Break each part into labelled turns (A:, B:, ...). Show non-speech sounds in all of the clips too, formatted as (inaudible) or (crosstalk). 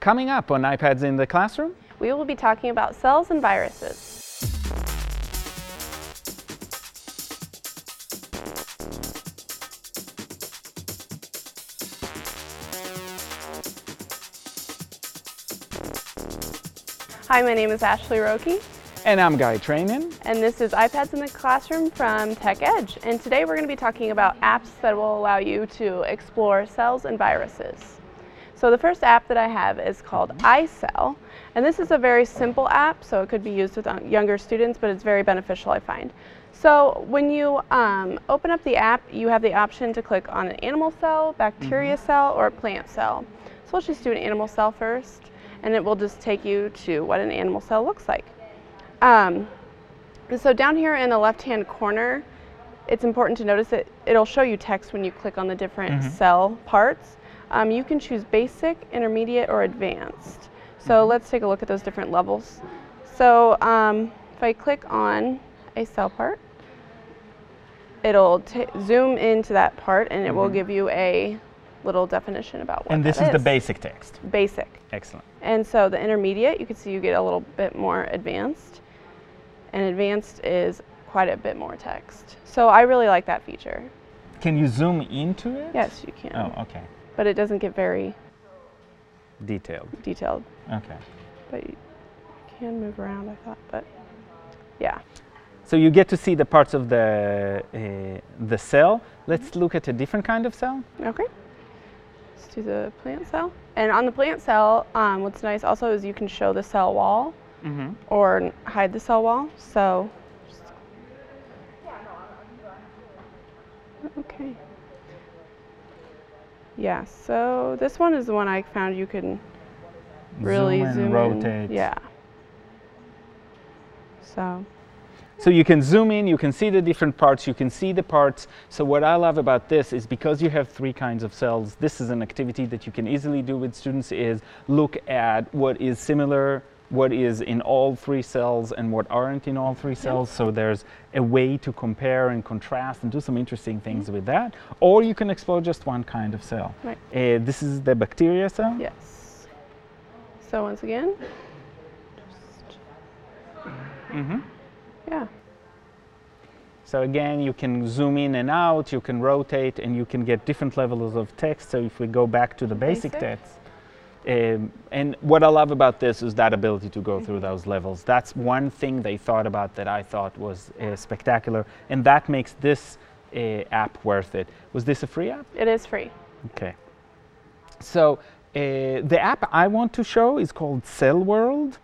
A: Coming up on iPads in the Classroom,
B: we will be talking about cells and viruses. Hi, my name is Ashley Roki.
A: And I'm Guy Trainin.
B: And this is iPads in the Classroom from TechEdge. And today we're going to be talking about apps that will allow you to explore cells and viruses. So the first app that I have is called iCell, and this is a very simple app, so it could be used with uh, younger students, but it's very beneficial, I find. So when you um, open up the app, you have the option to click on an animal cell, bacteria mm -hmm. cell, or a plant cell. So let's just do an animal cell first, and it will just take you to what an animal cell looks like. Um, so down here in the left-hand corner, it's important to notice that it'll show you text when you click on the different mm -hmm. cell parts. Um, you can choose basic, intermediate, or advanced. So mm -hmm. let's take a look at those different levels. So um, if I click on a cell part, it'll zoom into that part and it mm -hmm. will mm-hmm. give you a little definition about what
A: And this
B: is,
A: is the basic text?
B: Basic.
A: Excellent.
B: And so the intermediate, you can see you get a little bit more advanced. And advanced is quite a bit more text. So I really like that feature.
A: Can you zoom into it?
B: Yes, you can.
A: Oh, okay
B: but it doesn't get very
A: detailed.
B: Detailed.
A: Okay.
B: But you can move around, I thought, but yeah.
A: So you get to see the parts of the uh, the cell. Let's look at a different kind of cell.
B: Okay. Let's do the plant cell. And on the plant cell, um, what's nice also is you can show the cell wall mm -hmm. or hide the cell wall. So. Okay. Yeah, so this one is the one I found you can really zoom,
A: zoom rotate.
B: In. Yeah. So.
A: So you can zoom in, you can see the different parts, you can see the parts. So what I love about this is because you have three kinds of cells, this is an activity that you can easily do with students is look at what is similar what is in all three cells and what aren't in all three cells. Yep. So there's a way to compare and contrast and do some interesting things mm -hmm. with that. Or you can explore just one kind of cell.
B: Right.
A: Uh, this is the bacteria cell.
B: Yes. So once again,
A: mm -hmm.
B: yeah.
A: So again, you can zoom in and out, you can rotate, and you can get different levels of text. So if we go back to the basic, basic. text, um, and what I love about this is that ability to go through those levels. That's one thing they thought about that I thought was uh, spectacular, and that makes this uh, app worth it. Was this a free app?
B: It is free.
A: Okay. So uh, the app I want to show is called Cell World.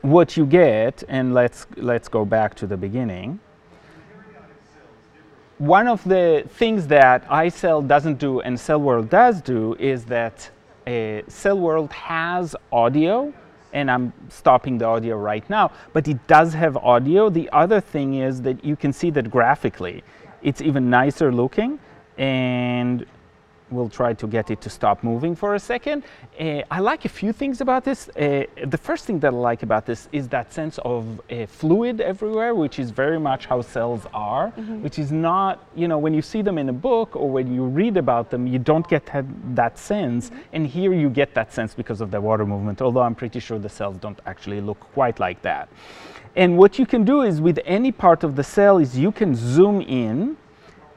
A: What you get, and let's let's go back to the beginning. One of the things that iCell doesn't do and Cell World does do is that uh, Cell World has audio, and I'm stopping the audio right now, but it does have audio. The other thing is that you can see that graphically, it's even nicer looking, and we'll try to get it to stop moving for a second. Uh, I like a few things about this. Uh, the first thing that I like about this is that sense of uh, fluid everywhere, which is very much how cells are, mm -hmm. which is not, you know, when you see them in a book or when you read about them, you don't get that sense. Mm -hmm. And here you get that sense because of the water movement, although I'm pretty sure the cells don't actually look quite like that. And what you can do is with any part of the cell is you can zoom in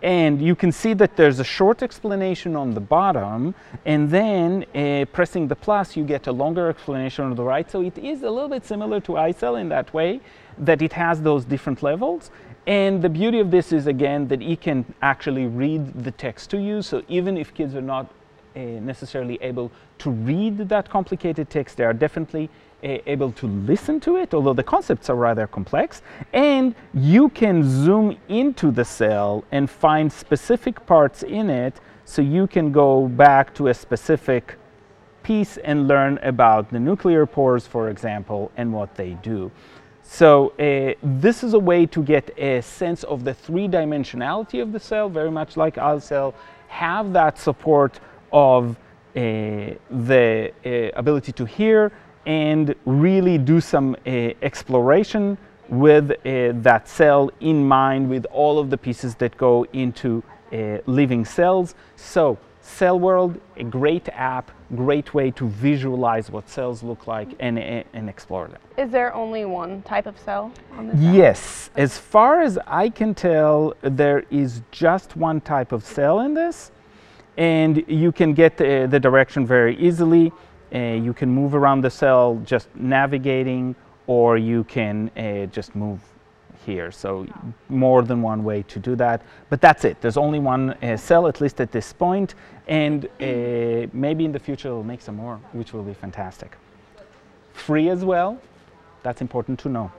A: and you can see that there's a short explanation on the bottom, and then uh, pressing the plus, you get a longer explanation on the right. So it is a little bit similar to iCell in that way, that it has those different levels. And the beauty of this is, again, that it can actually read the text to you. So even if kids are not uh, necessarily able to read that complicated text, they are definitely able to listen to it, although the concepts are rather complex. And you can zoom into the cell and find specific parts in it so you can go back to a specific piece and learn about the nuclear pores, for example, and what they do. So uh, this is a way to get a sense of the three-dimensionality of the cell, very much like iCell, have that support of uh, the uh, ability to hear, and really do some uh, exploration with uh, that cell in mind with all of the pieces that go into uh, living cells. So Cell World, a great app great way to visualize what cells look like and, and explore them.
B: Is there only one type of cell on this?
A: Yes, as far as I can tell, there is just one type of cell in this, and you can get the, the direction very easily. Uh, you can move around the cell just navigating, or you can uh, just move here. So more than one way to do that. But that's it. There's only one uh, cell, at least at this point, and uh, maybe in the future we'll make some more, which will be fantastic. Free as well. That's important to know.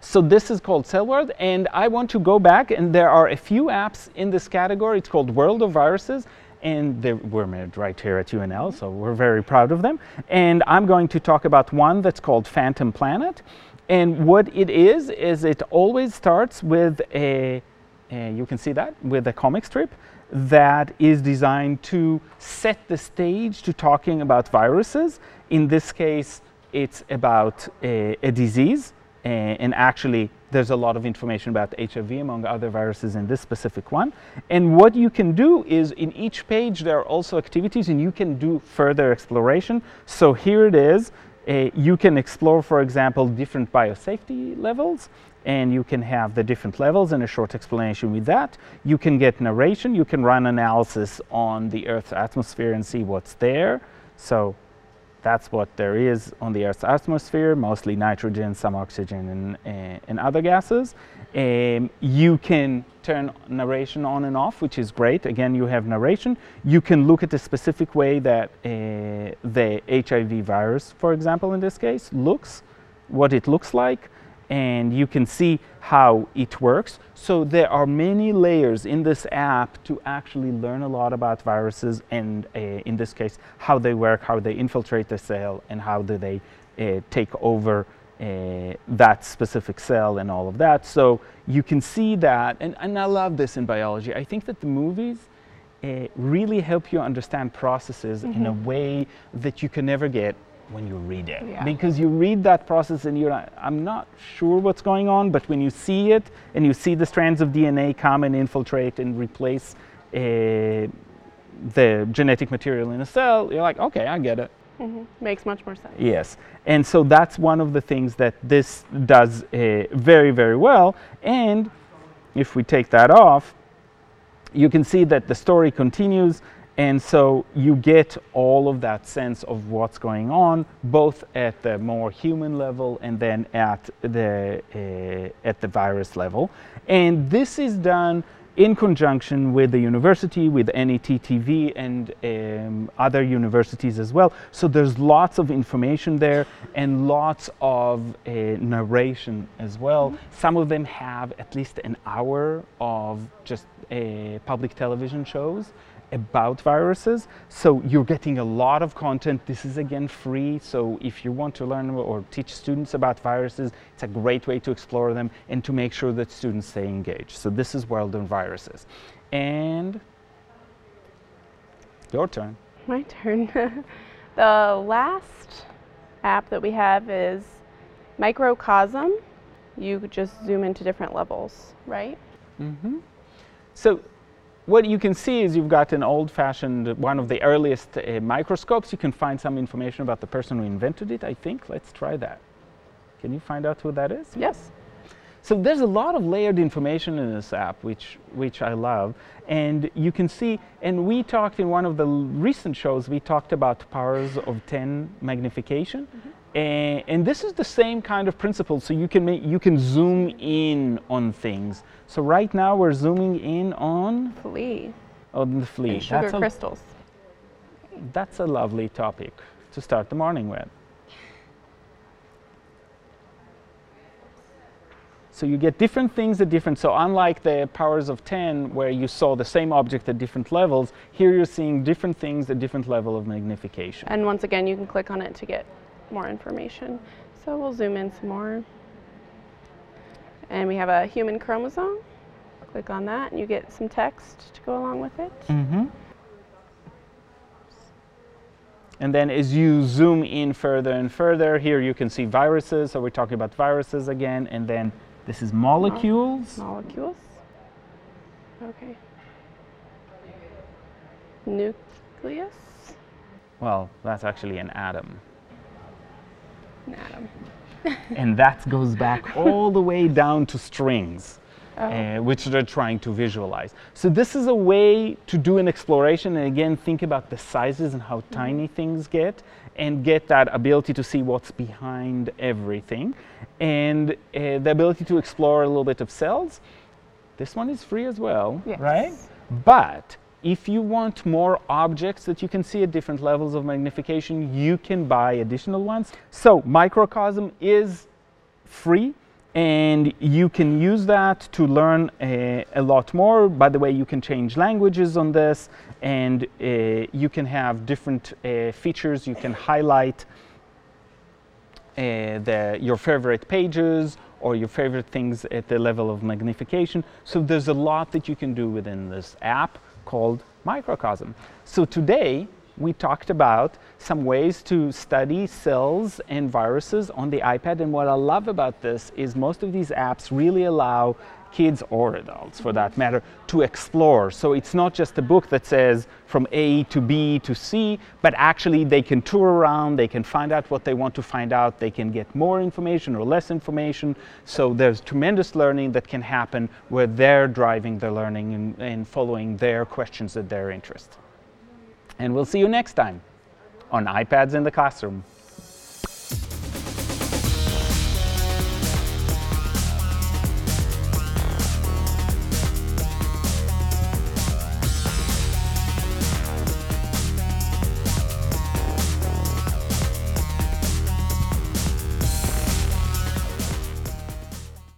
A: So this is called Cell World, and I want to go back, and there are a few apps in this category. It's called World of Viruses, and they were made right here at UNL, so we're very proud of them. And I'm going to talk about one that's called Phantom Planet. And what it is, is it always starts with a, you can see that, with a comic strip that is designed to set the stage to talking about viruses. In this case, it's about a, a disease, and actually there's a lot of information about HIV among other viruses in this specific one. And what you can do is in each page there are also activities and you can do further exploration. So here it is. Uh, you can explore, for example, different biosafety levels, and you can have the different levels and a short explanation with that. You can get narration, you can run analysis on the Earth's atmosphere and see what's there. So that's what there is on the Earth's atmosphere, mostly nitrogen, some oxygen, and, uh, and other gases. Um, you can turn narration on and off, which is great. Again, you have narration. You can look at the specific way that uh, the HIV virus, for example, in this case, looks, what it looks like, and you can see how it works. So there are many layers in this app to actually learn a lot about viruses and uh, in this case, how they work, how they infiltrate the cell, and how do they uh, take over uh, that specific cell and all of that. So you can see that, and, and I love this in biology. I think that the movies uh, really help you understand processes mm-hmm. in a mm-hmm. way that you can never get when you read it. Yeah. Because you read that process and you're not, I'm not sure what's going on, but when you see it and you see the strands of DNA come and infiltrate and replace uh, the genetic material in a cell, you're like, okay, I get it.
B: Mm-hmm. Makes much more sense.
A: Yes. And so that's one of the things that this does uh, very, very well. And if we take that off, you can see that the story continues. And so you get all of that sense of what's going on, both at the more human level and then at the, uh, at the virus level. And this is done in conjunction with the university, with NETTV and um, other universities as well. So there's lots of information there and lots of uh, narration as well. Mm-hmm. Some of them have at least an hour of just uh, public television shows about viruses. So you're getting a lot of content. This is again free. So if you want to learn or teach students about viruses, it's a great way to explore them and to make sure that students stay engaged. So this is World of Viruses. And your turn.
B: My turn. (laughs) the last app that we have is Microcosm. You just zoom into different levels, right?
A: Mm-hmm. So what you can see is you've got an old-fashioned, one of the earliest uh, microscopes. You can find some information about the person who invented it, I think. Let's try that. Can you find out who that is?
B: Yes.
A: So there's a lot of layered information in this app, which, which I love. And you can see, and we talked in one of the recent shows, we talked about powers of 10 magnification. Mm-hmm. And, and, this is the same kind of principle. So you can make, you can zoom in on things. So right now we're zooming in on
B: flea.
A: On the flea.
B: And sugar that's crystals.
A: A, that's a lovely topic to start the morning with. So you get different things at different, so unlike the powers of 10 where you saw the same object at different levels, here you're seeing different things at different level of magnification.
B: And once again, you can click on it to get more information. So we'll zoom in some more. And we have a human chromosome. Click on that and you get some text to go along with it.
A: Mm-hmm. And then as you zoom in further and further, here you can see viruses. So we're talking about viruses again. And then this is molecules.
B: Molecules. Okay. Nucleus.
A: Well, that's actually an atom. And that goes back (laughs) all the way down to strings,
B: Oh.
A: uh, which they're trying to visualize. So this is a way to do an exploration, and again, think about the sizes and how tiny things get, and get that ability to see what's behind everything, and uh, the ability to explore a little bit of cells. This one is free as well,
B: Yes.
A: right? But if you want more objects that you can see at different levels of magnification, you can buy additional ones. So microcosm is free and you can use that to learn a, a lot more. By the way, you can change languages on this and uh, you can have different uh, features. You can highlight uh, the, your favorite pages or your favorite things at the level of magnification. So there's a lot that you can do within this app called Microcosm. So today we talked about some ways to study cells and viruses on the iPad. And what I love about this is most of these apps really allow kids or adults for that matter to explore. So it's not just a book that says from A to B to C, but actually they can tour around, they can find out what they want to find out, they can get more information or less information. So there's tremendous learning that can happen where they're driving their learning and, and following their questions at their interest. And we'll see you next time on iPads in the Classroom.